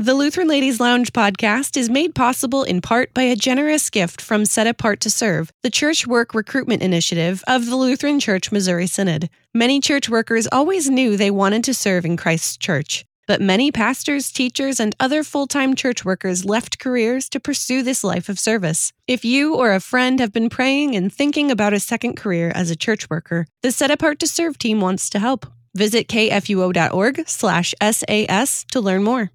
The Lutheran Ladies Lounge podcast is made possible in part by a generous gift from Set Apart to Serve, the church work recruitment initiative of the Lutheran Church Missouri Synod. Many church workers always knew they wanted to serve in Christ's church, but many pastors, teachers, and other full time church workers left careers to pursue this life of service. If you or a friend have been praying and thinking about a second career as a church worker, the Set Apart to Serve team wants to help. Visit kfuo.org slash SAS to learn more.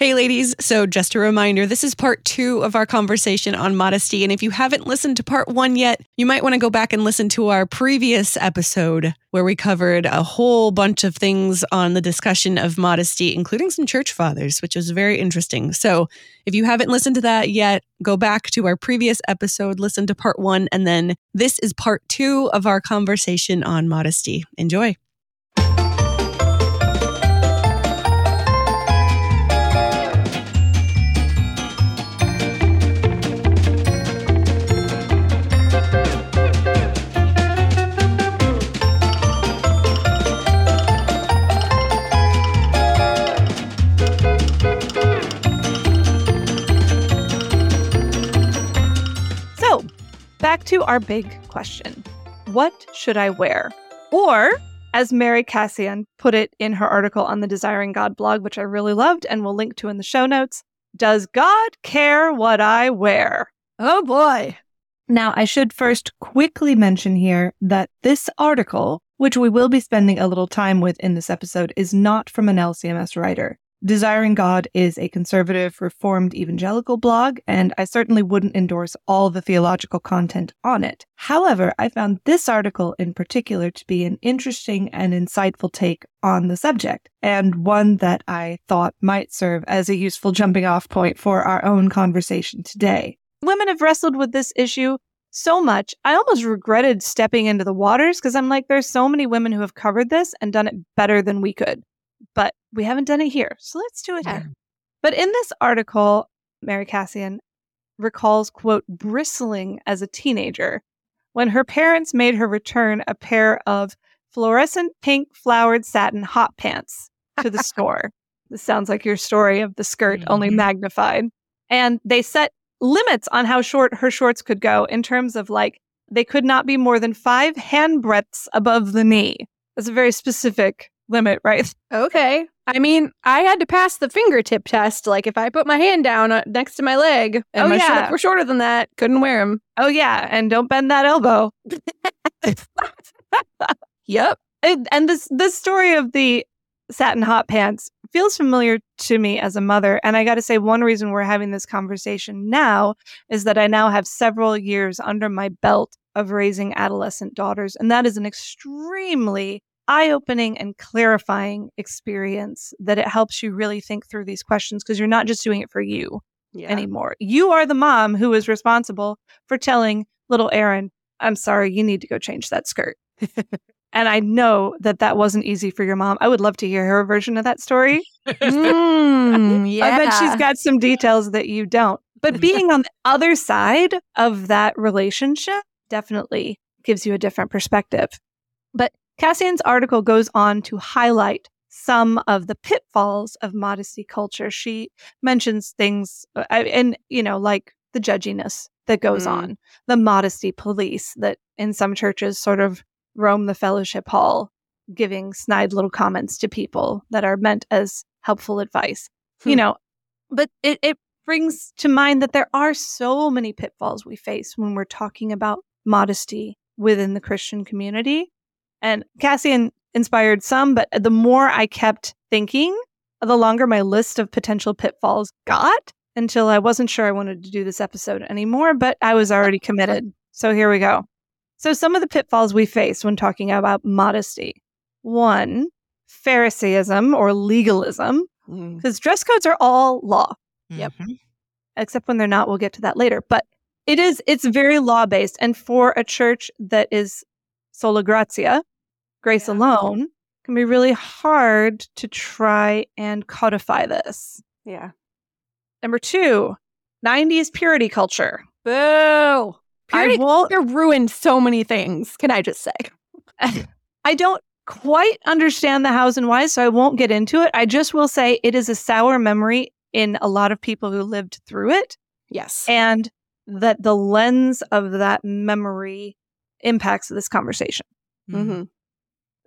Hey, ladies. So, just a reminder this is part two of our conversation on modesty. And if you haven't listened to part one yet, you might want to go back and listen to our previous episode where we covered a whole bunch of things on the discussion of modesty, including some church fathers, which was very interesting. So, if you haven't listened to that yet, go back to our previous episode, listen to part one, and then this is part two of our conversation on modesty. Enjoy. Back to our big question What should I wear? Or, as Mary Kassian put it in her article on the Desiring God blog, which I really loved and will link to in the show notes, does God care what I wear? Oh boy. Now, I should first quickly mention here that this article, which we will be spending a little time with in this episode, is not from an LCMS writer. Desiring God is a conservative, reformed evangelical blog, and I certainly wouldn't endorse all the theological content on it. However, I found this article in particular to be an interesting and insightful take on the subject, and one that I thought might serve as a useful jumping off point for our own conversation today. Women have wrestled with this issue so much. I almost regretted stepping into the waters because I'm like, there's so many women who have covered this and done it better than we could we haven't done it here. So let's do it yeah. here. But in this article, Mary Kassian recalls, quote, bristling as a teenager when her parents made her return a pair of fluorescent pink flowered satin hot pants to the store. This sounds like your story of the skirt, mm-hmm. only magnified. And they set limits on how short her shorts could go in terms of like, they could not be more than five hand breadths above the knee. That's a very specific limit, right? Okay. I mean, I had to pass the fingertip test. Like, if I put my hand down uh, next to my leg and oh, my yeah. shorts were shorter than that, couldn't wear them. Oh, yeah. And don't bend that elbow. yep. And, and this, this story of the satin hot pants feels familiar to me as a mother. And I got to say, one reason we're having this conversation now is that I now have several years under my belt of raising adolescent daughters. And that is an extremely eye opening and clarifying experience that it helps you really think through these questions because you're not just doing it for you yeah. anymore. You are the mom who is responsible for telling little Erin, I'm sorry, you need to go change that skirt. and I know that that wasn't easy for your mom. I would love to hear her version of that story. mm, yeah. I bet she's got some details that you don't. But being on the other side of that relationship definitely gives you a different perspective. But Kassian's article goes on to highlight some of the pitfalls of modesty culture. She mentions things, uh, and you know, like the judginess that goes mm. on, the modesty police that in some churches sort of roam the fellowship hall, giving snide little comments to people that are meant as helpful advice. Hmm. You know, but it, it brings to mind that there are so many pitfalls we face when we're talking about modesty within the Christian community. And Kassian inspired some, but the more I kept thinking, the longer my list of potential pitfalls got until I wasn't sure I wanted to do this episode anymore, but I was already committed. So here we go. So, some of the pitfalls we face when talking about modesty one, Pharisaism or legalism, because mm. dress codes are all law. Yep. Mm-hmm. Except when they're not. We'll get to that later. But it is, it's very law based. And for a church that is sola gratia, grace yeah. alone, can be really hard to try and codify this. Yeah. Number two, 90s purity culture. Boo. Purity I won't ruined so many things, can I just say? I don't quite understand the hows and whys, so I won't get into it. I just will say it is a sour memory in a lot of people who lived through it. Yes. And that the lens of that memory impacts this conversation. Mm-hmm.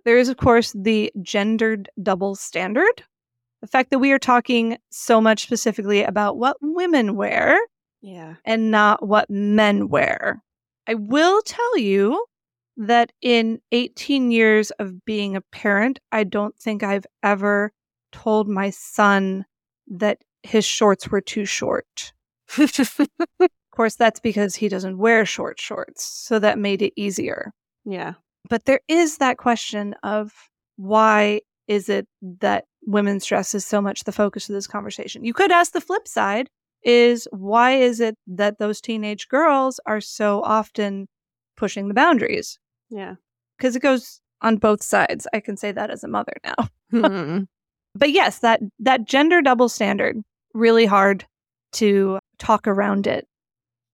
There is, of course, the gendered double standard. The fact that we are talking so much specifically about what women wear Yeah. and not what men wear. I will tell you that in 18 years of being a parent, I don't think I've ever told my son that his shorts were too short. Of course, that's because he doesn't wear short shorts. So that made it easier. yeah. But there is that question of why is it that women's dress is so much the focus of this conversation? You could ask the flip side is why is it that those teenage girls are so often pushing the boundaries? Yeah. Because it goes on both sides. I can say that as a mother now. Mhm. But yes, that that gender double standard really hard to talk around it.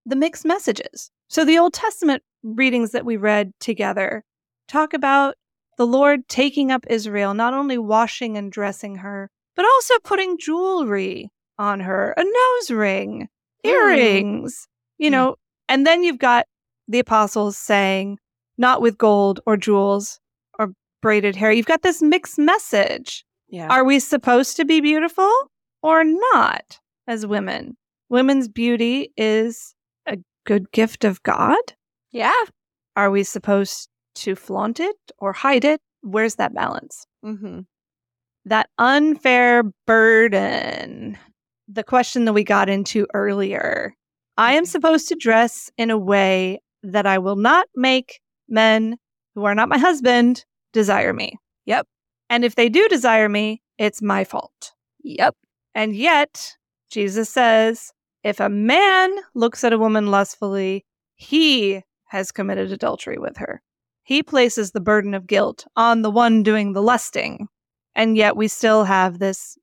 The mixed messages. So the Old Testament readings that we read together talk about the Lord taking up Israel, not only washing and dressing her, but also putting jewelry on her, a nose ring, earrings, you Hmm. know. And then you've got the apostles saying, not with gold or jewels or braided hair. You've got this mixed message. yeah. Are we supposed to be beautiful or not as women? Women's beauty is a good gift of God. yeah. Are we supposed to flaunt it or hide it? Where's that balance? Mm-hmm. That unfair burden. The question that we got into earlier. I am supposed to dress in a way that I will not make men who are not my husband desire me. Yep. And if they do desire me, it's my fault. Yep. And yet, Jesus says, if a man looks at a woman lustfully, he has committed adultery with her. He places the burden of guilt on the one doing the lusting. And yet, we still have this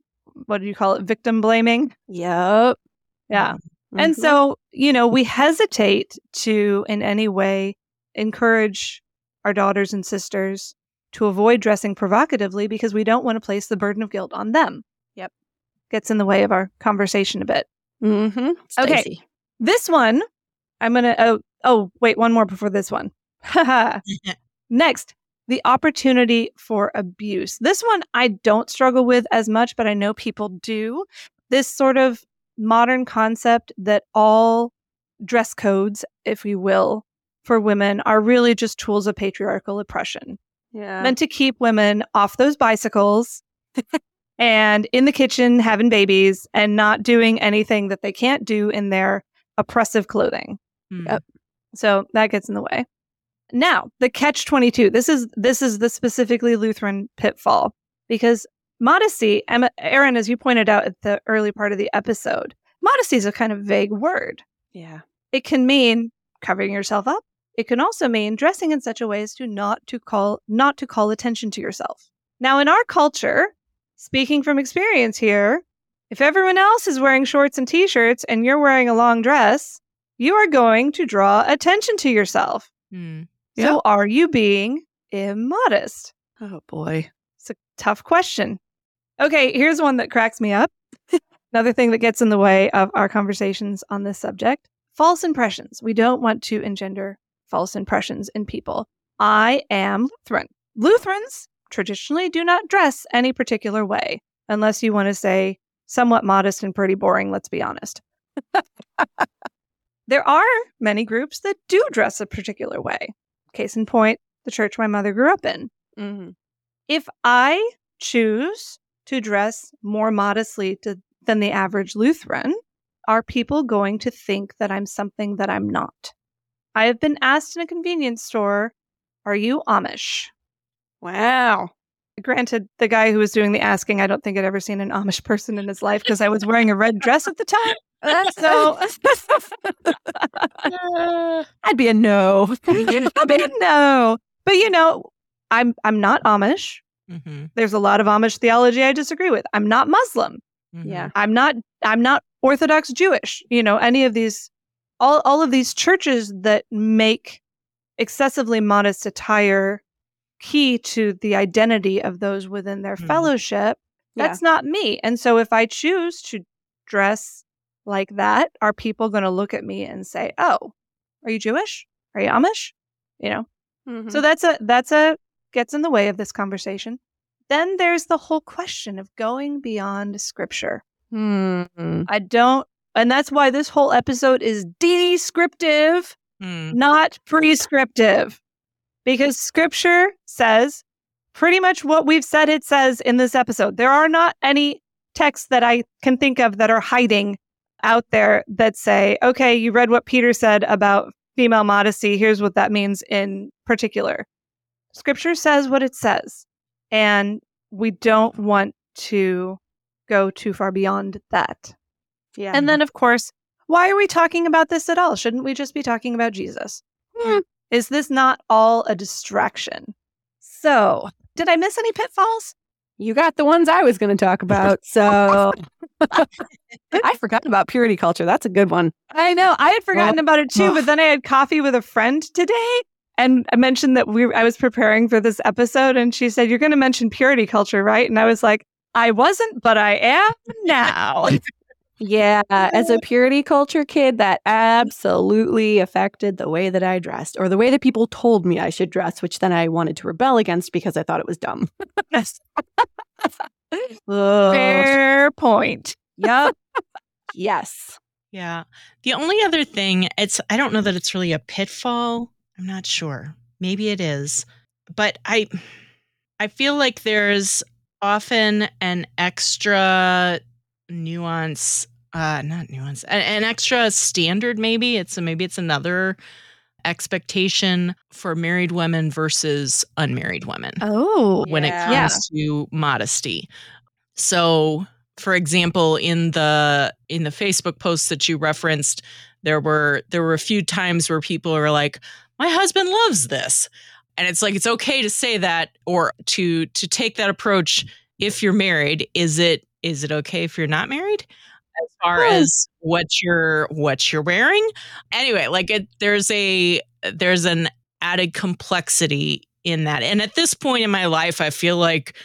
what do you call it? Victim blaming. Yep. Yeah. And Mhm. so, you know, we hesitate to in any way encourage our daughters and sisters to avoid dressing provocatively because we don't want to place the burden of guilt on them. Yep. Gets in the way of our conversation a bit. Mhm. Okay. This one, I'm going to, oh, oh, wait, one more before this one. Next, the opportunity for abuse. This one I don't struggle with as much, but I know people do. This sort of modern concept that all dress codes, if you will, for women are really just tools of patriarchal oppression Yeah. meant to keep women off those bicycles and in the kitchen having babies and not doing anything that they can't do in their oppressive clothing. Yep. Mm. So that gets in the way. Now, the catch 22. This is this is the specifically Lutheran pitfall because modesty, Emma, Erin, as you pointed out at the early part of the episode, modesty is a kind of vague word. yeah. It can mean covering yourself up. It can also mean dressing in such a way as to not to call not to call attention to yourself. Now in our culture, speaking from experience here, if everyone else is wearing shorts and t-shirts and you're wearing a long dress, you are going to draw attention to yourself. Mm. So are you being immodest? Oh boy. It's a tough question. Okay, here's one that cracks me up. Another thing that gets in the way of our conversations on this subject false impressions. We don't want to engender false impressions in people. I am Lutheran. Lutherans traditionally do not dress any particular way, unless you want to say somewhat modest and pretty boring, let's be honest. there are many groups that do dress a particular way. Case in point, the church my mother grew up in Mm-hmm. if I choose to dress more modestly to, than the average Lutheran, are people going to think that I'm something that I'm not? I have been asked in a convenience store, Are you Amish? Wow. Granted, the guy who was doing the asking, I don't think had ever seen an Amish person in his life because I was wearing a red dress at the time. So I'd be a no. I mean, no. But you know, I'm I'm not Amish. Mm-hmm. There's a lot of Amish theology I disagree with. I'm not Muslim. Mm-hmm. yeah. I'm not I'm not Orthodox Jewish. You know, any of these all all of these churches that make excessively modest attire key to the identity of those within their Mhm. fellowship, that's not me. And so if I choose to dress like that, are people going to look at me and say, "Oh, are you Jewish? Are you Amish?" You know. Mm-hmm. So that's a that's a gets in the way of this conversation. Then there's the whole question of going beyond scripture. Mm-hmm. I don't, and that's why this whole episode is descriptive, mm. not prescriptive, because scripture says pretty much what we've said it says in this episode. There are not any texts that I can think of that are hiding out there that say, okay, you read what Peter said about female modesty. Here's what that means in particular. Scripture says what it says. And we don't want to go too far beyond that. Yeah. And then, of course, why are we talking about this at all? Shouldn't we just be talking about Jesus? Hmm. Is this not all a distraction? So, did I miss any pitfalls? You got the ones I was going to talk about. So, I forgot about purity culture. That's a good one. I know. I had forgotten well, about it too, but then I had coffee with a friend today and I mentioned that we I was preparing for this episode and she said, You're gonna mention purity culture, right? And I was like, I wasn't, but I am now. yeah, as a purity culture kid, that absolutely affected the way that I dressed or the way that people told me I should dress, which then I wanted to rebel against because I thought it was dumb. Fair point. Yep. yes. Yeah. The only other thing, it's I don't know that it's really a pitfall I'm not sure. Maybe it is. But I I feel like there's often an extra nuance uh not nuance an, an extra standard maybe it's a, maybe it's another expectation for married women versus unmarried women oh when yeah. it comes yeah. to modesty so for example in the in the facebook posts that you referenced there were there were a few times where people were like my husband loves this and it's like it's okay to say that or to to take that approach if you're married is it is it okay if you're not married? As far as what you're what you're wearing. Anyway like it there's a there's an added complexity in that. And at this point in my life i feel like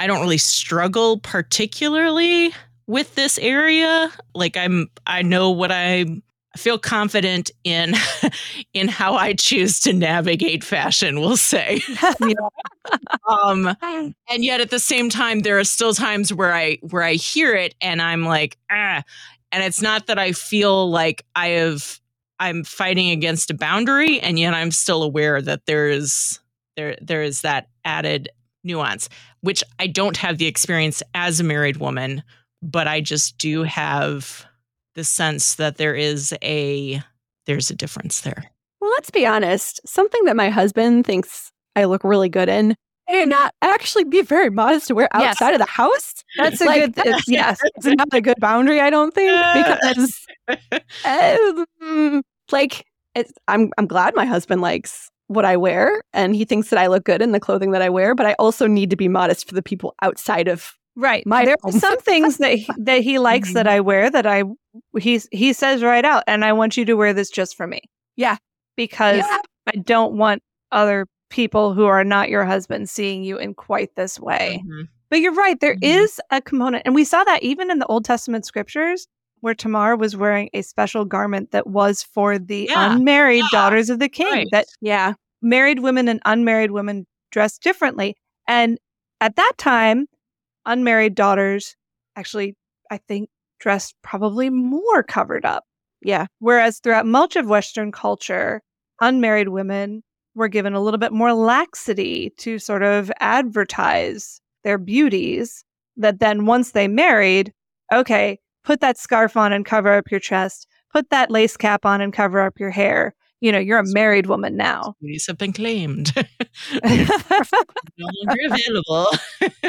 i don't really struggle particularly with this area. Like i'm i know what i'm feel confident in in how I choose to navigate fashion, we'll say. um, and yet at the same time, there are still times where I where I hear it and I'm like, ah. And it's not that I feel like I have I'm fighting against a boundary, and yet I'm still aware that there is there there is that added nuance, which I don't have the experience as a married woman, but I just do have the sense that there is a there's a difference there. Well, let's be honest. Something that my husband thinks I look really good in and not actually be very modest to wear outside yes. of the house. That's a like, good. It's, yes, it's not a good boundary. I don't think because, um, like, it's, I'm I'm glad my husband likes what I wear and he thinks that I look good in the clothing that I wear. But I also need to be modest for the people outside of Right. My there are some things that he, that he likes that mm-hmm. I wear that I he's he says right out and I want you to wear this just for me. Yeah. Because yeah. I don't want other people who are not your husband seeing you in quite this way. Mm-hmm. But you're right, There mm-hmm. is a component and we saw that even in the Old Testament scriptures where Tamar was wearing a special garment that was for the yeah. unmarried yeah. daughters of the king right. that yeah, married women and unmarried women dressed differently. And at that time, unmarried daughters actually, I think, dressed probably more covered up. Yeah. Whereas throughout much of Western culture, unmarried women were given a little bit more laxity to sort of advertise their beauties. That then once they married, okay, put that scarf on and cover up your chest, put that lace cap on and cover up your hair you know, you're a married woman now. These have been claimed. no longer available.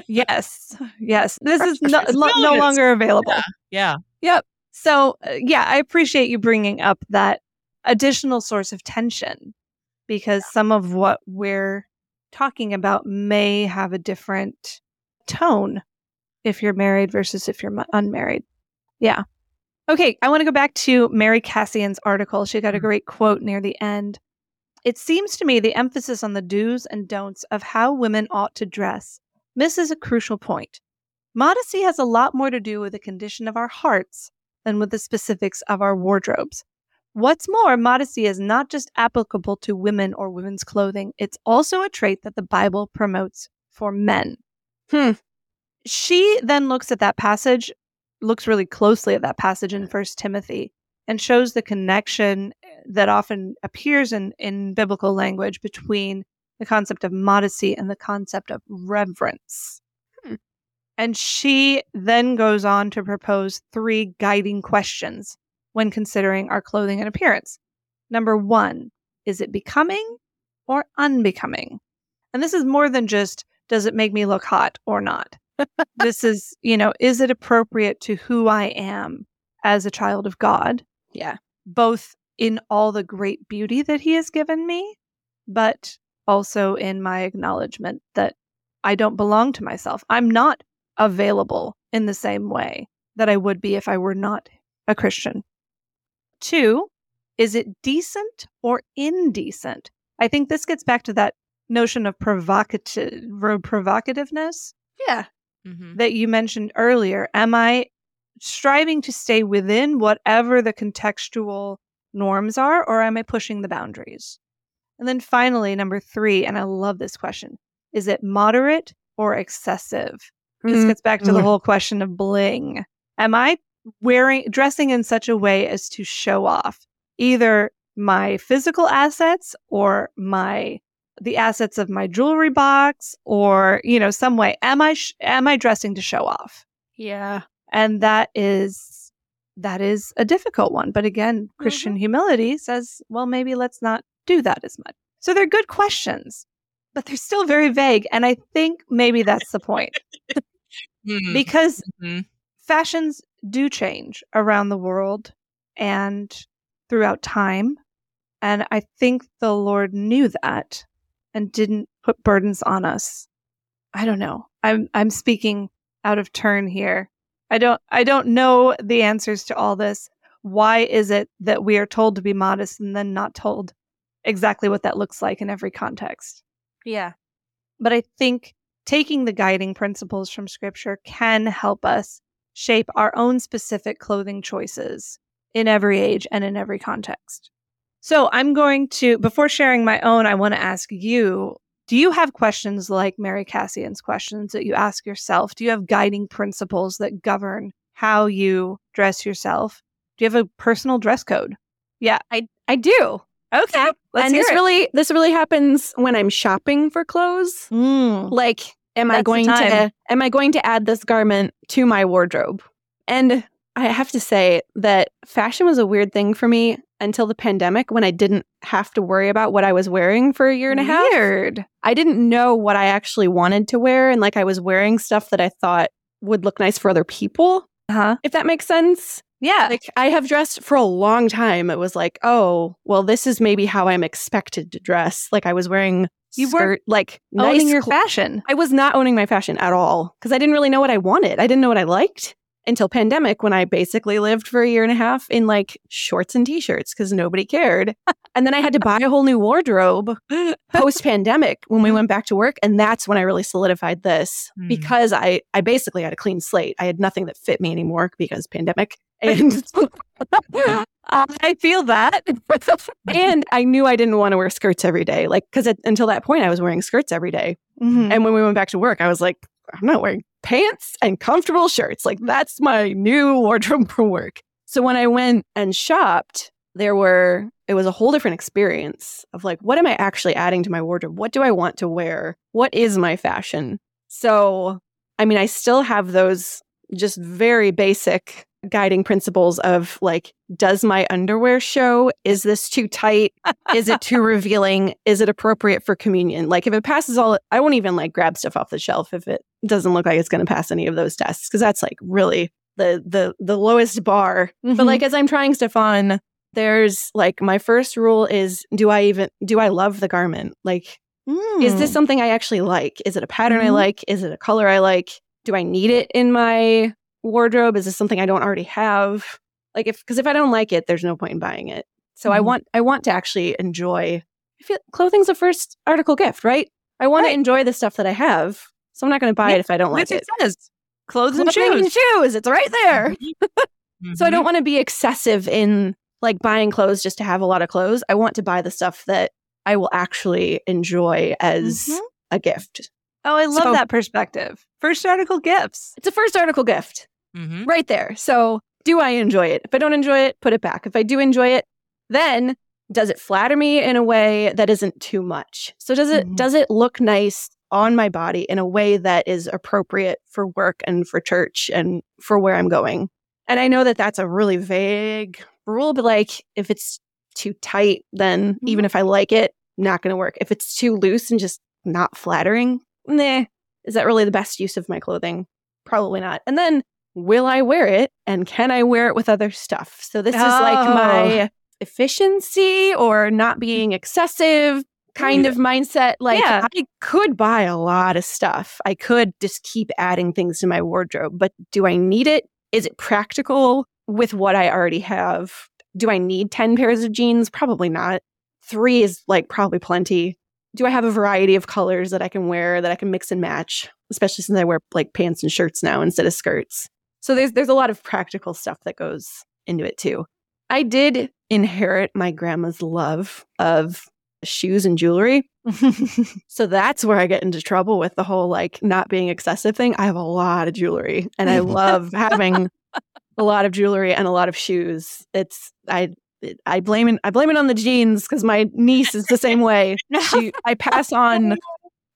yes. Yes. This is no, no longer available. Yeah. yeah. Yep. So, uh, yeah, I appreciate you bringing up that additional source of tension because yeah. some of what we're talking about may have a different tone if you're married versus if you're unmarried. Yeah. Okay, I want to go back to Mary Kassian's article. She got a mm-hmm. great quote near the end. It seems to me the emphasis on the do's and don'ts of how women ought to dress misses a crucial point. Modesty has a lot more to do with the condition of our hearts than with the specifics of our wardrobes. What's more, modesty is not just applicable to women or women's clothing, it's also a trait that the Bible promotes for men. Hmm. She then looks at that passage, looks really closely at that passage in First Timothy, and shows the connection that often appears in, in biblical language between the concept of modesty and the concept of reverence. Hmm. And she then goes on to propose three guiding questions when considering our clothing and appearance. Number one, is it becoming or unbecoming? And this is more than just, does it make me look hot or not? This is, you know, is it appropriate to who I am as a child of God? Yeah. Both in all the great beauty that He has given me, but also in my acknowledgement that I don't belong to myself. I'm not available in the same way that I would be if I were not a Christian. Two, is it decent or indecent? I think this gets back to that notion of provocative provocativeness Yeah. Mhm. that you mentioned earlier. Am I striving to stay within whatever the contextual norms are, or am I pushing the boundaries? And then finally, number three, and I love this question is it moderate or excessive? This Mm. gets back to the Mm. whole question of bling. Am I wearing, dressing in such a way as to show off either my physical assets or my the assets of my jewelry box or you know some way am i sh- am i dressing to show off Yeah. and that is that is a difficult one but again christian humility says well maybe let's not do that as much so they're good questions but they're still very vague and i think maybe that's the point Hmm. because Mhm. fashions do change around the world and throughout time and i think the lord knew that and didn't put burdens on us. I don't know. I'm i'm speaking out of turn here. I don't i don't know the answers to all this. Why is it that we are told to be modest and then not told exactly what that looks like in every context? Yeah. but I think taking the guiding principles from scripture can help us shape our own specific clothing choices in every age and in every context. So I'm going to, before sharing my own, I want to ask you do you have questions like Mary Kassian's questions that you ask yourself? Do you have guiding principles that govern how you dress yourself? Do you have a personal dress code? Yeah, I I do. Okay. Let's and this it. really this really happens when I'm shopping for clothes. Mm. Like, am I going to am I going to add this garment to my wardrobe? And I have to say that fashion was a weird thing for me until the pandemic when I didn't have to worry about what I was wearing for a year and a half. Weird. I didn't know what I actually wanted to wear and like I was wearing stuff that I thought would look nice for other people, Uh-huh. if that makes sense. Yeah. Like I have dressed for a long time. It was like, oh, well, this is maybe how I'm expected to dress. Like I was wearing You skirt, weren't like owning nice your cl- fashion. I was not owning my fashion at all because I didn't really know what I wanted. I didn't know what I liked until pandemic when I basically lived for a year and a half in like shorts and t-shirts because nobody cared. and then I had to buy a whole new wardrobe post pandemic when we went back to work and that's when I really solidified this Hmm. because I I basically had a clean slate. I had nothing that fit me anymore because pandemic. And I feel that. and I knew I didn't want to wear skirts every day. Like cuz until that point I was wearing skirts every day. Mhm. And when we went back to work, I was like, I'm not wearing pants and comfortable shirts. Like, that's my new wardrobe for work. So when I went and shopped, there were, it was a whole different experience of like, what am I actually adding to my wardrobe? What do I want to wear? What is my fashion? So, I mean, I still have those just very basic guiding principles of like, does my underwear show? Is this too tight? Is it too revealing? Is it appropriate for communion? Like, if it passes all, I won't even like grab stuff off the shelf if it doesn't look like it's going to pass any of those tests because that's like really the the the lowest bar. Mhm. But like as I'm trying stuff on, there's like my first rule is do I even do I love the garment? Like is this Mm. something I actually like? Is it a pattern I Mhm. like? Is it a color I like? Do I need it in my wardrobe? Is this something I don't already have? Like if because if I don't like it, there's no point in buying it. So I Mhm. want I want to actually enjoy. I feel clothing's a first article gift, right? I want Right. to enjoy the stuff that I have. So I'm not going to buy Yeah, it if I don't like it. it says. Clothes and clothing shoes. shoes. It's right there. So I don't want to be excessive in like buying clothes just to have a lot of clothes. I want to buy the stuff that I will actually enjoy as Mhm. a gift. Oh, I love So- that perspective. First article gifts. It's a first article gift Mhm. right there. So do I enjoy it? If I don't enjoy it, put it back. If I do enjoy it, then does it flatter me in a way that isn't too much? So does it Mhm. does it look nice on my body in a way that is appropriate for work and for church and for where I'm going? And I know that that's a really vague rule, but like if it's too tight, then even if I like it, not going to work. If it's too loose and just not flattering, nah, is that really the best use of my clothing? Probably not. And then will I wear it and can I wear it with other stuff? So this is like Oh. my efficiency or not being excessive kind of mindset. Like Yeah. I could buy a lot of stuff. I could just keep adding things to my wardrobe, but do I need it? Is it practical with what I already have? Do I need 10 pairs of jeans? Probably not. Three is like probably plenty. Do I have a variety of colors that I can wear that I can mix and match, especially since I wear like pants and shirts now instead of skirts? So there's there's a lot of practical stuff that goes into it too. I did inherit my grandma's love of shoes and jewelry. so that's where I get into trouble with the whole like not being excessive thing. I have a lot of jewelry and I love having a lot of jewelry and a lot of shoes. It's I I blame it I blame it on the genes because my niece is the same way. She I pass on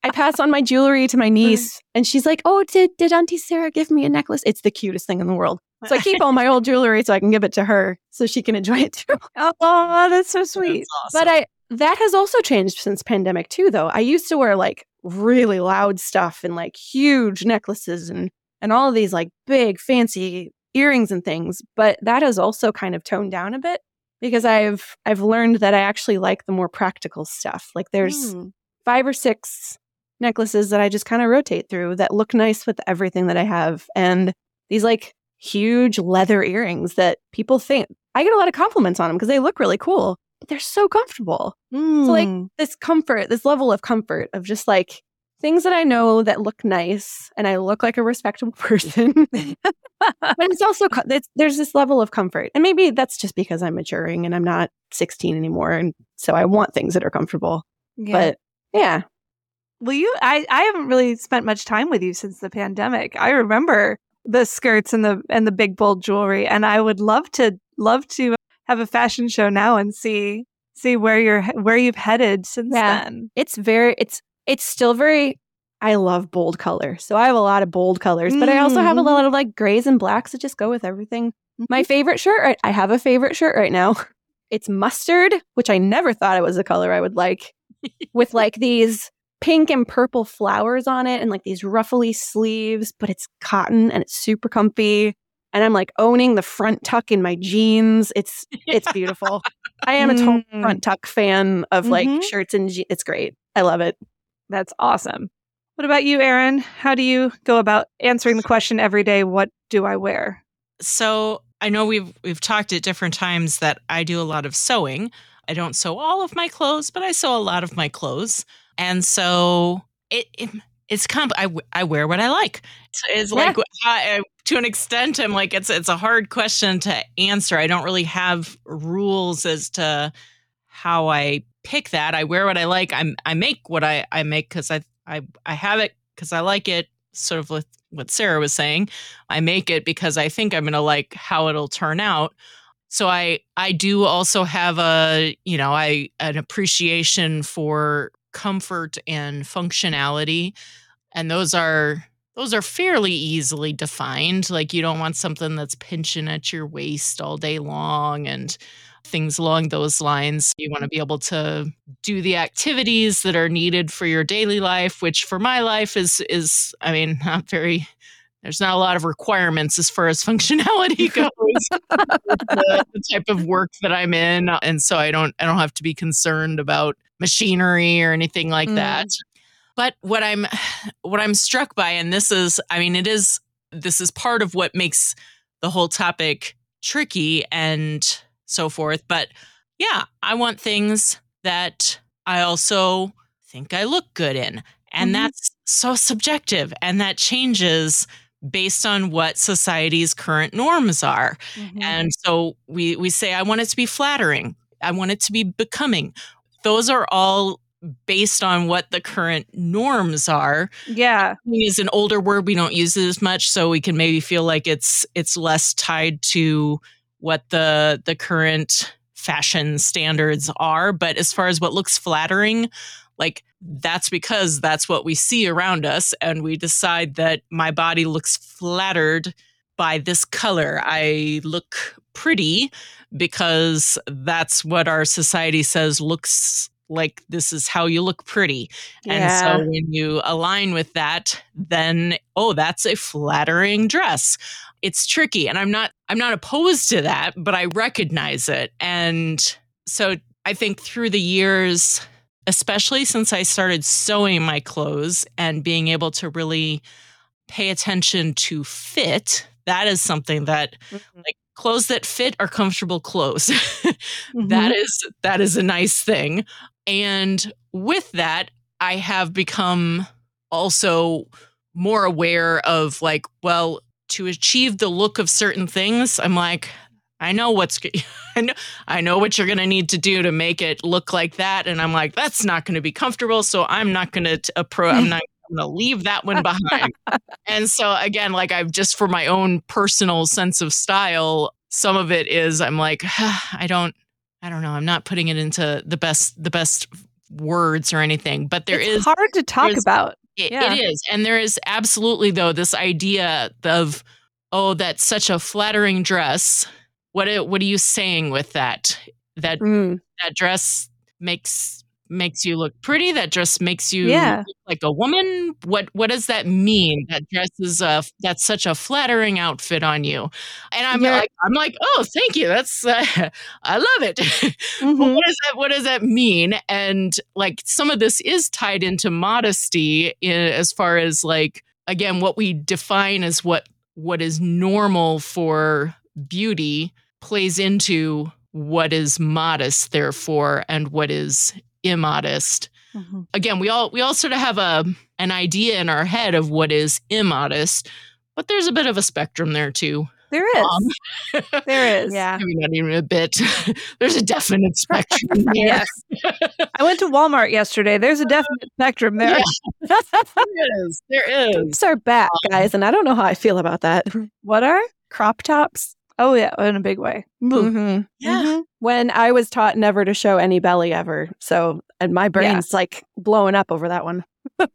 I pass on my jewelry to my mm. niece and she's like, "Oh, did did Auntie Sarah give me a necklace? It's the cutest thing in the world." So I keep all my old jewelry so I can give it to her so she can enjoy it too. oh, that's so sweet. That's awesome. But I that has also changed since pandemic too though. I used to wear like really loud stuff and like huge necklaces and and all of these like big fancy earrings and things, but that has also kind of toned down a bit because I've I've learned that I actually like the more practical stuff. Like there's Hmm. five or six necklaces that I just kind of rotate through that look nice with everything that I have and these like huge leather earrings that people think I get a lot of compliments on them because they look really cool. But they're so comfortable like, Mm. this comfort, this level of comfort of just like things that I know that look nice and I look like a respectable person. but it's also, it's, there's this level of comfort. And maybe that's just because I'm maturing and I'm not 16 anymore. And so I want things that are comfortable. Yeah. But yeah, Well, you, I, I haven't really spent much time with you since the pandemic. I remember the skirts and the and the big bold jewelry, and I would love to love to have a fashion show now and see see where you're where you've headed since Yeah. then. it's very, it's, it's still very, I love bold color. So I have a lot of bold colors, but I also have a Mhm. lot of like grays and blacks that just go with everything. My favorite shirt, right- I have a favorite shirt right now. It's mustard, which I never thought it was a color I would like, with like these pink and purple flowers on it and like these ruffly sleeves, but it's cotton and it's super comfy. And I'm like owning the front tuck in my jeans. It's it's beautiful. I am a total Mm. front tuck fan of like Mhm. shirts and jeans. it's great. I love it. That's awesome. What about you, Erin? How do you go about answering the question every day? What do I wear? So I know we've we've talked at different times that I do a lot of sewing. I don't sew all of my clothes, but I sew a lot of my clothes, and so it, it it's comp. I wear what I like. It's, like I, to an extent, I'm like it's it's a hard question to answer. I don't really have rules as to how I pick that. I wear what I like. I'm I make what I I make because I I I have it because I like it. Sort of with what Sarah was saying. I make it because I think I'm going to like how it'll turn out. So I I do also have a, you know, I an appreciation for comfort and functionality and those are those are fairly easily defined. Like you don't want something that's pinching at your waist all day long and things along those lines. You want to be able to do the activities that are needed for your daily life, which for my life is is I mean, not very there's not a lot of requirements as far as functionality goes the, the type of work that i'm in and so i don't i don't have to be concerned about machinery or anything like Mm. that but what i'm what i'm struck by and this is i mean it is this is part of what makes the whole topic tricky and so forth but yeah i want things that i also think i look good in and Mhm. that's so subjective and that changes based on what society's current norms are. Mhm. And so we we say I want it to be flattering. I want it to be becoming. Those are all based on what the current norms are. yeah. Is an older word we don't use it as much so we can maybe feel like it's it's less tied to what the the current fashion standards are, but as far as what looks flattering, like that's because that's what we see around us and we decide that my body looks flattered by this color. I look pretty because that's what our society says looks like this is how you look pretty. And Yeah. so when you align with that, then oh, that's a flattering dress. It's tricky and I'm not I'm not opposed to that, but I recognize it. And so I think through the years, especially since I started sewing my clothes and being able to really pay attention to fit, that is something that like clothes that fit are comfortable clothes. Mhm. That is that is a nice thing. And with that, I have become also more aware of like, well, to achieve the look of certain things, I'm like, I know what's I know I know what you're going to need to do to make it look like that and I'm like that's not going to be comfortable so I'm not going to appro uh, I'm not going to leave that one behind. and so again like I've just for my own personal sense of style some of it is I'm like I don't I don't know I'm not putting it into the best the best words or anything but there is it's hard to talk about. It, Yeah. it is. And there is absolutely, though, this idea of, oh, that's such a flattering dress. What, are- what are you saying with that? That Mm. that dress makes makes you look pretty that dress makes you Yeah. look like a woman what what does that mean that dress is a that's such a flattering outfit on you and i'm Yeah. like i'm like oh thank you that's uh, i love it Mhm. what does that what does that mean and like some of this is tied into modesty in, as far as like again what we define as what what is normal for beauty plays into what is modest therefore and what is immodest Mhm. again we all we all sort of have a an idea in our head of what is immodest but there's a bit of a spectrum there too There is. Um, there is. Yeah. maybe not even a bit there's a definite spectrum there. Yes. I went to Walmart yesterday. There's a definite spectrum there. there is there is Tops are back, guys, and I don't know how I feel about that. What are crop tops? Oh yeah, in a big way. Mm-hmm. yeah When I was taught never to show any belly ever, so and my brain's like blowing up over that one.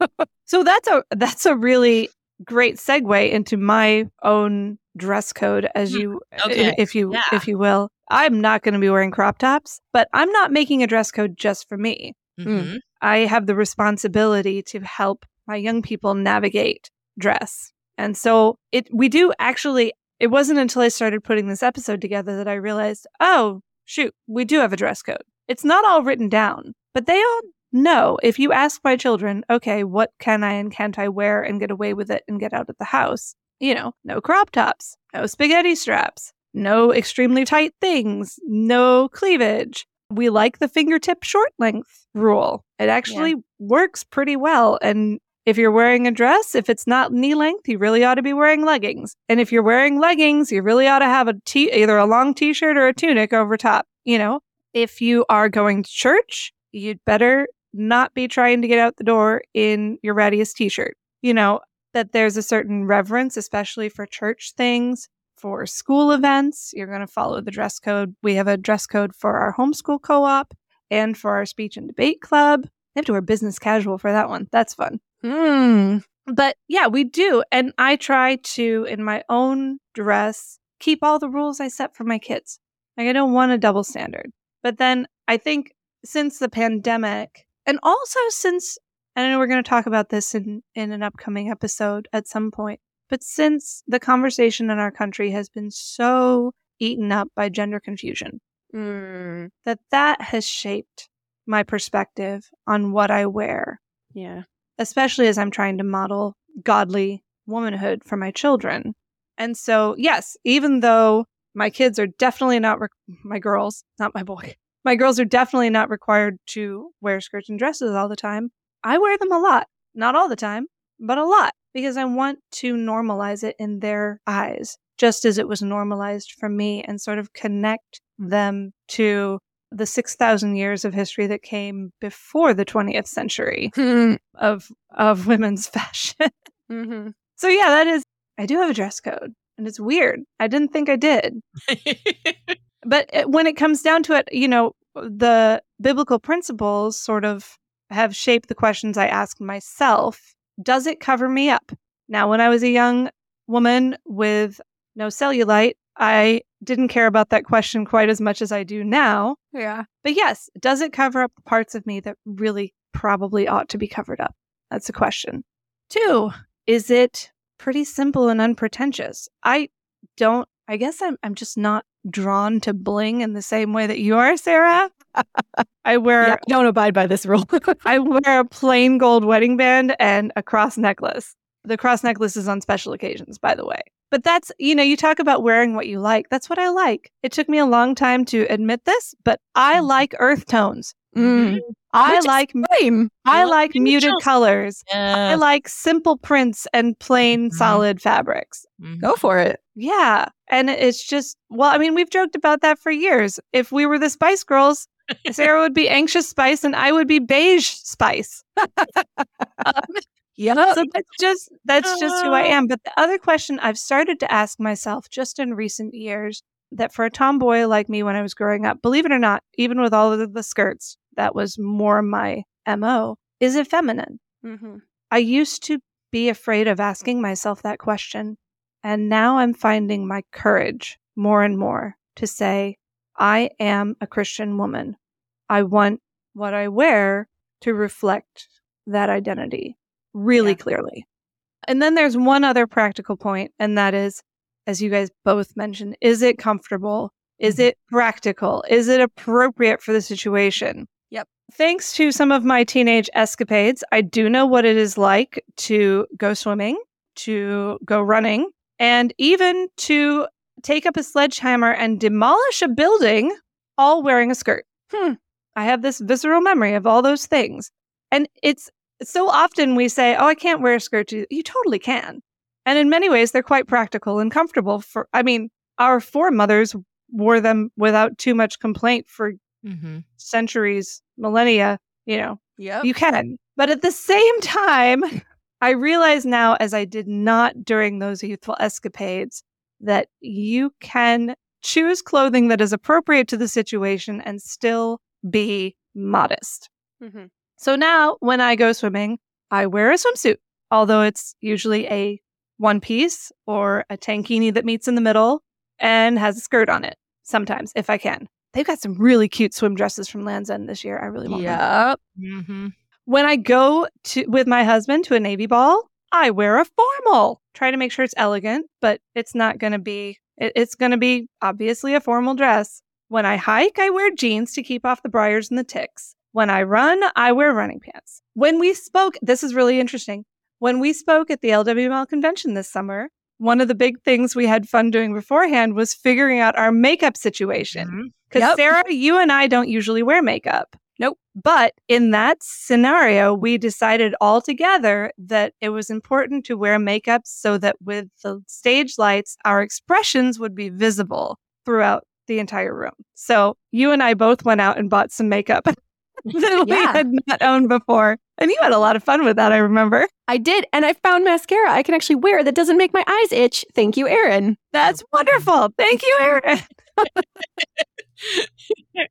So that's a that's a really great segue into my own dress code as you Okay. if you Yeah. if you will. I'm not going to be wearing crop tops, but I'm not making a dress code just for me. Mhm. I have the responsibility to help my young people navigate dress. And so it we do actually it wasn't until I started putting this episode together that I realized, oh, shoot, we do have a dress code. It's not all written down, but they all know if you ask my children, okay, what can I and can't I wear and get away with it and get out of the house? You know, no crop tops, no spaghetti straps, no extremely tight things, no cleavage. We like the fingertip short length rule. It actually works pretty well. And if you're wearing a dress, if it's not knee length, you really ought to be wearing leggings. And if you're wearing leggings, you really ought to have a t either a long t-shirt or a tunic over top, you know. If you are going to church, you'd better not be trying to get out the door in your rattiest t-shirt. You know, that there's a certain reverence especially for church things, for school events, you're going to follow the dress code. We have a dress code for our homeschool co-op and for our speech and debate club. I have to wear business casual for that one. That's fun. Mm. But yeah, we do. And I try to, in my own dress, keep all the rules I set for my kids. Like, I don't want a double standard. But then I think since the pandemic, and also since, and I know we're going to talk about this in, in an upcoming episode at some point, but since the conversation in our country has been so eaten up by gender confusion, Mm. that that has shaped my perspective on what I wear Yeah. Especially as I'm trying to model godly womanhood for my children. And so, yes, even though my kids are definitely not, re- my girls, not my boy, my girls are definitely not required to wear skirts and dresses all the time, I wear them a lot. Not all the time, but a lot because I want to normalize it in their eyes, just as it was normalized for me and sort of connect them to the 6,000 years of history that came before the 20th century of, of women's fashion. mm-hmm. So yeah, that is, I do have a dress code and it's weird. I didn't think I did. But when it comes down to it, you know, the biblical principles sort of have shaped the questions I ask myself. Does it cover me up? Now, when I was a young woman with no cellulite, I didn't care about that question quite as much as I do now. Yeah. But yes, does it cover up the parts of me that really probably ought to be covered up? That's a question. Two, is it pretty simple and unpretentious? I don't, I guess I'm, I'm just not drawn to bling in the same way that you are, Sarah. I wear, Yeah, don't abide by this rule. I wear a plain gold wedding band and a cross necklace. The cross necklace is on special occasions, by the way. But that's, you know, you talk about wearing what you like. That's what I like. It took me a long time to admit this, but I like earth tones. Mm. I like Same. I like muted colors. I like simple prints and plain Mhm. solid fabrics. Mhm. Go for it. Yeah. And it's just, well, I mean, we've joked about that for years. If we were the Spice Girls, Sarah would be anxious spice and I would be beige spice. Yeah. So that's just that's just who I am. But the other question I've started to ask myself just in recent years that for a tomboy like me when I was growing up, believe it or not, even with all of the skirts, that was more my MO. Is it feminine? mm-hmm. I used to be afraid of asking myself that question. And now I'm finding my courage more and more to say, I am a Christian woman. I want what I wear to reflect that identity really Yeah. clearly. And then there's one other practical point, and that is, as you guys both mentioned, is it comfortable? Is Mhm. it practical? Is it appropriate for the situation? Yep. Thanks to some of my teenage escapades, I do know what it is like to go swimming, to go running, and even to take up a sledgehammer and demolish a building all wearing a skirt. Hmm. I have this visceral memory of all those things. And it's so often we say, Oh, I can't wear a skirt. You you totally can. And in many ways, they're quite practical and comfortable for, I mean, our foremothers wore them without too much complaint for Mhm. centuries, millennia, you know, Yep. you can. But at the same time, I realize now, as I did not during those youthful escapades, that you can choose clothing that is appropriate to the situation and still be modest. mm-hmm. So now when I go swimming, I wear a swimsuit, although it's usually a one piece or a tankini that meets in the middle and has a skirt on it sometimes if I can. They've got some really cute swim dresses from Land's End this year. I really want them. Yep. Mhm. When I go to with my husband to a navy ball, I wear a formal. Try to make sure it's elegant, but it's not going to be it- it's going to be obviously a formal dress. When I hike, I wear jeans to keep off the briars and the ticks. When I run, I wear running pants. When we spoke, this is really interesting. When we spoke at the LWML convention this summer, one of the big things we had fun doing beforehand was figuring out our makeup situation. Mm-hmm. Because Yep. Sarah, you and I don't usually wear makeup. Nope. But in that scenario, we decided all together that it was important to wear makeup so that with the stage lights, our expressions would be visible throughout the entire room. So you and I both went out and bought some makeup that we Yeah. had not owned before. And you had a lot of fun with that, I remember. I did, and I found mascara I can actually wear that doesn't make my eyes itch. Thank you, Erin. That's wonderful. Thank you, Erin.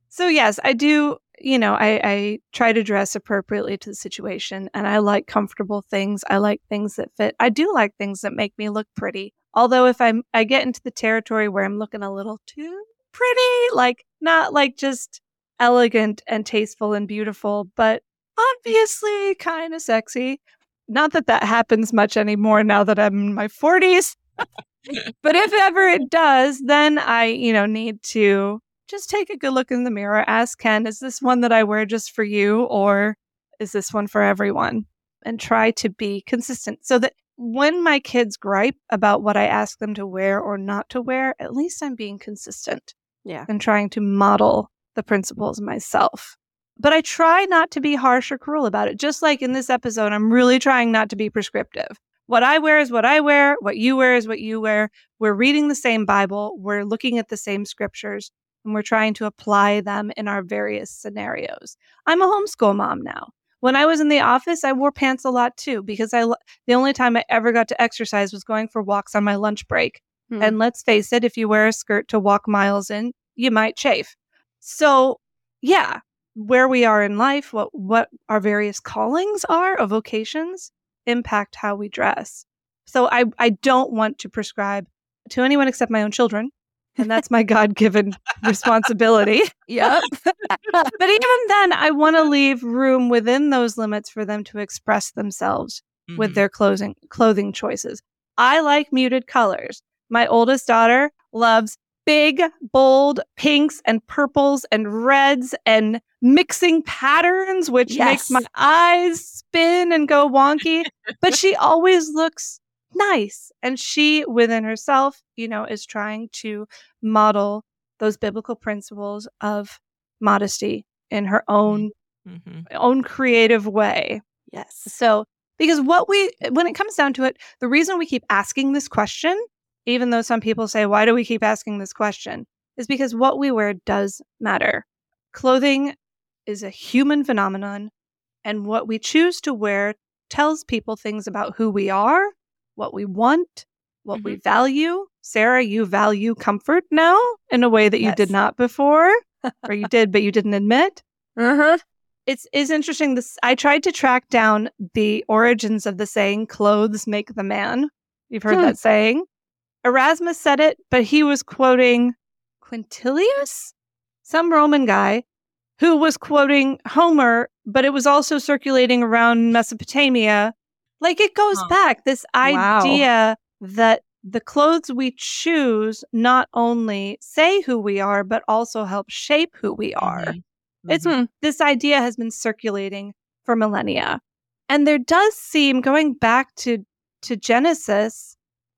so yes, I do. You know, I, I try to dress appropriately to the situation, and I like comfortable things. I like things that fit. I do like things that make me look pretty. Although if I'm, I get into the territory where I'm looking a little too pretty, like not like just elegant and tasteful and beautiful, but obviously kind of sexy. Not that that happens much anymore now that I'm in my 40s but if ever it does, then I, you know, need to just take a good look in the mirror, ask Ken, is this one that I wear just for you or is this one for everyone? And try to be consistent so that when my kids gripe about what I ask them to wear or not to wear, at least I'm being consistent Yeah. and trying to model the principles myself. but I try not to be harsh or cruel about it. Just like in this episode, I'm really trying not to be prescriptive. What I wear is what I wear. What you wear is what you wear. We're reading the same Bible. We're looking at the same scriptures and we're trying to apply them in our various scenarios. I'm a homeschool mom now. When I was in the office, I wore pants a lot too because I the only time I ever got to exercise was going for walks on my lunch break. Hmm. And let's face it, if you wear a skirt to walk miles in, you might chafe. So, yeah, where we are in life, what what our various callings are of vocations impact how we dress. So I I don't want to prescribe to anyone except my own children and that's my God-given responsibility. Yep. but even then, I want to leave room within those limits for them to express themselves mm-hmm. with their clothing clothing choices. I like muted colors. My oldest daughter loves big, bold pinks and purples and reds and mixing patterns, which yes. makes my eyes spin and go wonky. but she always looks nice. And she, within herself, you know, is trying to model those biblical principles of modesty in her own mm-hmm. own creative way. Yes. So, because what we when it comes down to it, the reason we keep asking this question, even though some people say, "Why do we keep asking this question?" is because what we wear does matter. Clothing is a human phenomenon, and what we choose to wear tells people things about who we are what we want, what mm-hmm. we value. Sarah, you value comfort now in a way that you yes. did not before, or you did, but you didn't admit. Uh-huh. It's is interesting. This I tried to track down the origins of the saying "clothes make the man." You've heard hmm. that saying. Erasmus said it, but he was quoting Quintilius, some Roman guy, who was quoting Homer, but it was also circulating around Mesopotamia like it goes huh. back this idea wow. that the clothes we choose not only say who we are, but also help shape who we are. Mm-hmm. It's mm-hmm. this idea has been circulating for millennia. And there does seem, going back to, to Genesis,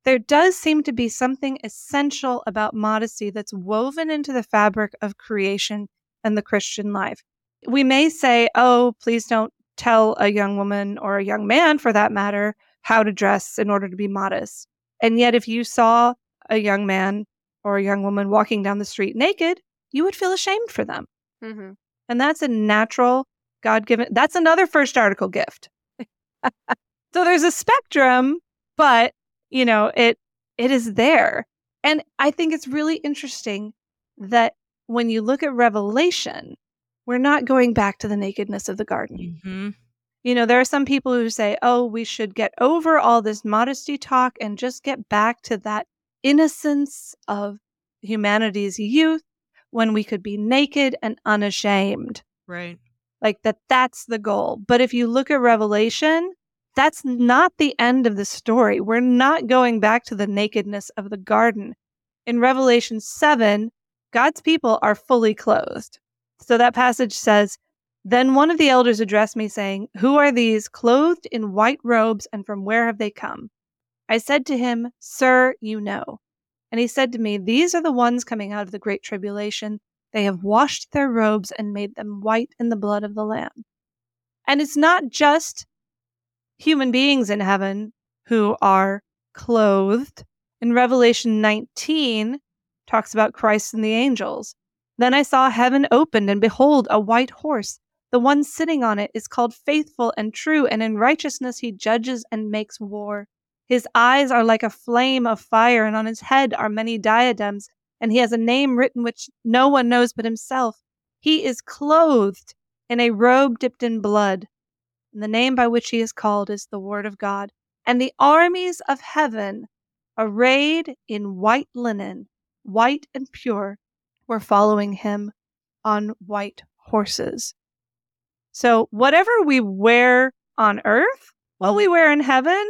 there does seem to be something essential about modesty that's woven into the fabric of creation and the Christian life. We may say, oh, please don't tell a young woman or a young man for that matter how to dress in order to be modest. And yet, if you saw a young man or a young woman walking down the street naked, you would feel ashamed for them. Mm-hmm. And that's a natural, God given, that's another first article gift. so there's a spectrum, but you know, it, it is there. And I think it's really interesting that when you look at Revelation, we're not going back to the nakedness of the garden. Mm-hmm. You know, there are some people who say, oh, we should get over all this modesty talk and just get back to that innocence of humanity's youth when we could be naked and unashamed. Right. Like that, that's the goal. But if you look at Revelation, that's not the end of the story. We're not going back to the nakedness of the garden. In Revelation 7, God's people are fully clothed. So that passage says, Then one of the elders addressed me, saying, Who are these clothed in white robes, and from where have they come? I said to him, Sir, you know. And he said to me, These are the ones coming out of the great tribulation. They have washed their robes and made them white in the blood of the Lamb. And it's not just human beings in heaven who are clothed. In Revelation 19, talks about Christ and the angels. Then I saw heaven opened, and behold, a white horse. The one sitting on it is called faithful and true, and in righteousness he judges and makes war. His eyes are like a flame of fire, and on his head are many diadems, and he has a name written which no one knows but himself. He is clothed in a robe dipped in blood, and the name by which he is called is the Word of God. And the armies of heaven, arrayed in white linen, white and pure, were following him on white horses. So, whatever we wear on earth, what we wear in heaven,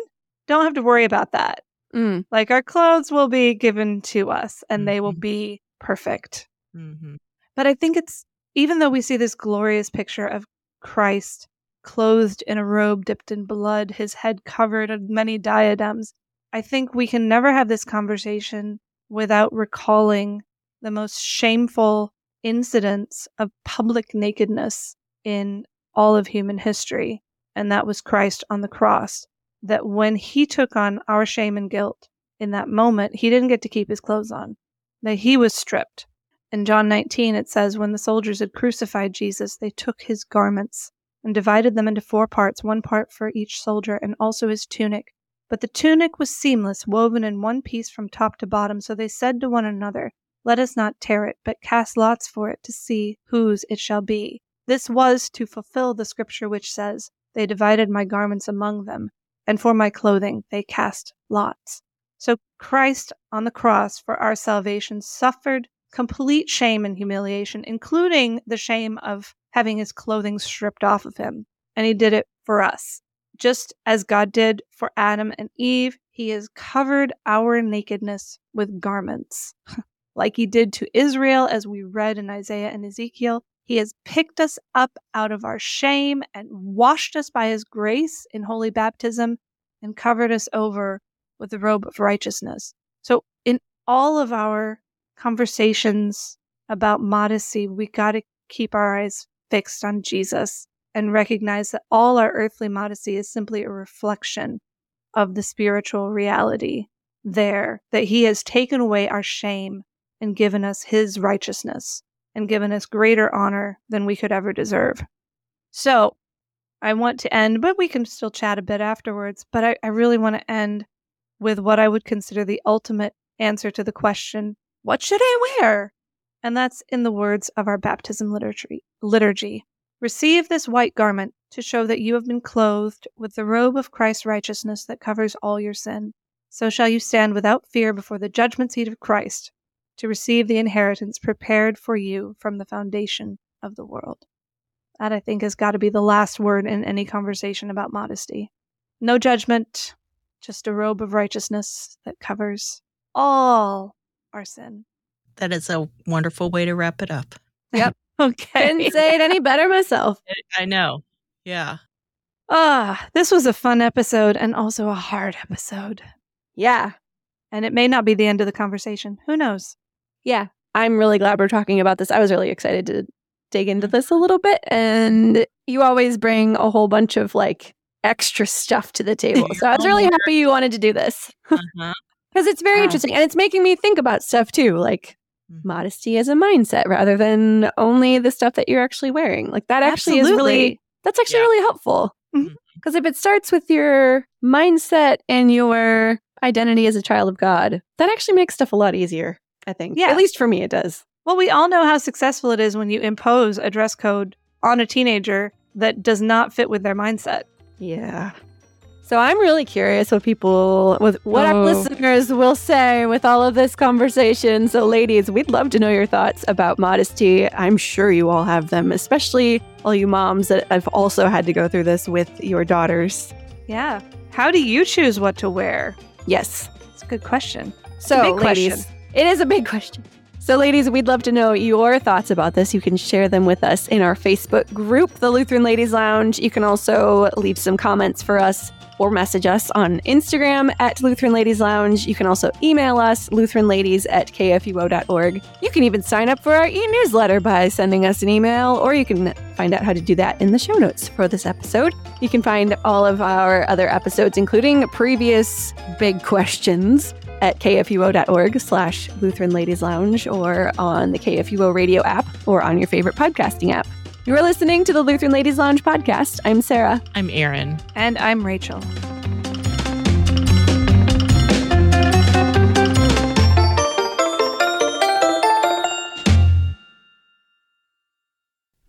don't have to worry about that. Mm. Like our clothes will be given to us and mm-hmm. they will mm-hmm. be perfect. Mm-hmm. But I think it's, even though we see this glorious picture of Christ clothed in a robe dipped in blood, his head covered in many diadems, I think we can never have this conversation without recalling the most shameful incidents of public nakedness in all of human history, and that was Christ on the cross. That when he took on our shame and guilt in that moment, he didn't get to keep his clothes on, that he was stripped. In John 19, it says, When the soldiers had crucified Jesus, they took his garments and divided them into four parts, one part for each soldier, and also his tunic. But the tunic was seamless, woven in one piece from top to bottom. So they said to one another, Let us not tear it, but cast lots for it to see whose it shall be. This was to fulfill the scripture which says, They divided my garments among them, and for my clothing they cast lots. So Christ on the cross for our salvation suffered complete shame and humiliation, including the shame of having his clothing stripped off of him. And he did it for us. Just as God did for Adam and Eve, he has covered our nakedness with garments. like he did to Israel, as we read in Isaiah and Ezekiel, he has picked us up out of our shame and washed us by his grace in holy baptism and covered us over with the robe of righteousness. So, in all of our conversations about modesty, we got to keep our eyes fixed on Jesus and recognize that all our earthly modesty is simply a reflection of the spiritual reality there, that He has taken away our shame and given us His righteousness and given us greater honor than we could ever deserve. So, I want to end, but we can still chat a bit afterwards. But I, I really want to end with what I would consider the ultimate answer to the question what should I wear? And that's in the words of our baptism liturgy. liturgy. Receive this white garment to show that you have been clothed with the robe of Christ's righteousness that covers all your sin. So shall you stand without fear before the judgment seat of Christ to receive the inheritance prepared for you from the foundation of the world. That I think has got to be the last word in any conversation about modesty. No judgment, just a robe of righteousness that covers all our sin. That is a wonderful way to wrap it up. Yep. Okay. Couldn't say it any better myself. I know. Yeah. Ah, this was a fun episode and also a hard episode. Yeah. And it may not be the end of the conversation. Who knows? Yeah. I'm really glad we're talking about this. I was really excited to dig into this a little bit. And you always bring a whole bunch of like extra stuff to the table. So I was really happy you wanted to do this Uh-huh. because it's very Wow. interesting and it's making me think about stuff too, like Mhm. modesty as a mindset rather than only the stuff that you're actually wearing. Like that actually is really that's actually Yeah. really helpful. Mhm. Because if it starts with your mindset and your identity as a child of God, that actually makes stuff a lot easier, I think. Yeah. At least for me, it does. Well, we all know how successful it is when you impose a dress code on a teenager that does not fit with their mindset. Yeah. So I'm really curious what people, with what our Oh. listeners will say with all of this conversation. So, ladies, we'd love to know your thoughts about modesty. I'm sure you all have them, especially all you moms that have also had to go through this with your daughters. Yeah. How do you choose what to wear? Yes. It's a good question. So, big ladies, question. it is a big question. So, ladies, we'd love to know your thoughts about this. You can share them with us in our Facebook group, the Lutheran Ladies Lounge. You can also leave some comments for us or message us on Instagram at Lutheran Ladies Lounge. You can also email us, lutheranladies at kfuo.org. You can even sign up for our e newsletter by sending us an email, or you can find out how to do that in the show notes for this episode. You can find all of our other episodes, including previous big questions at kfuo.org slash Lutheran Ladies Lounge or on the KFUO radio app or on your favorite podcasting app. You are listening to the Lutheran Ladies Lounge podcast. I'm Sarah. I'm Erin. And I'm Rachel.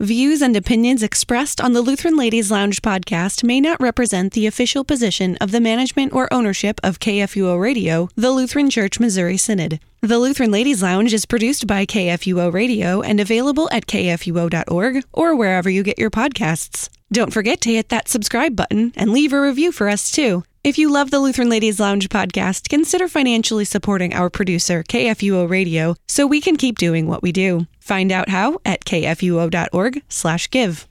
Views and opinions expressed on the Lutheran Ladies Lounge podcast may not represent the official position of the management or ownership of KFUO Radio, the Lutheran Church Missouri Synod. The Lutheran Ladies Lounge is produced by KFUO Radio and available at kfuo.org or wherever you get your podcasts. Don't forget to hit that subscribe button and leave a review for us too. If you love the Lutheran Ladies Lounge podcast, consider financially supporting our producer, KFUO Radio, so we can keep doing what we do. Find out how at kfuo.org/give.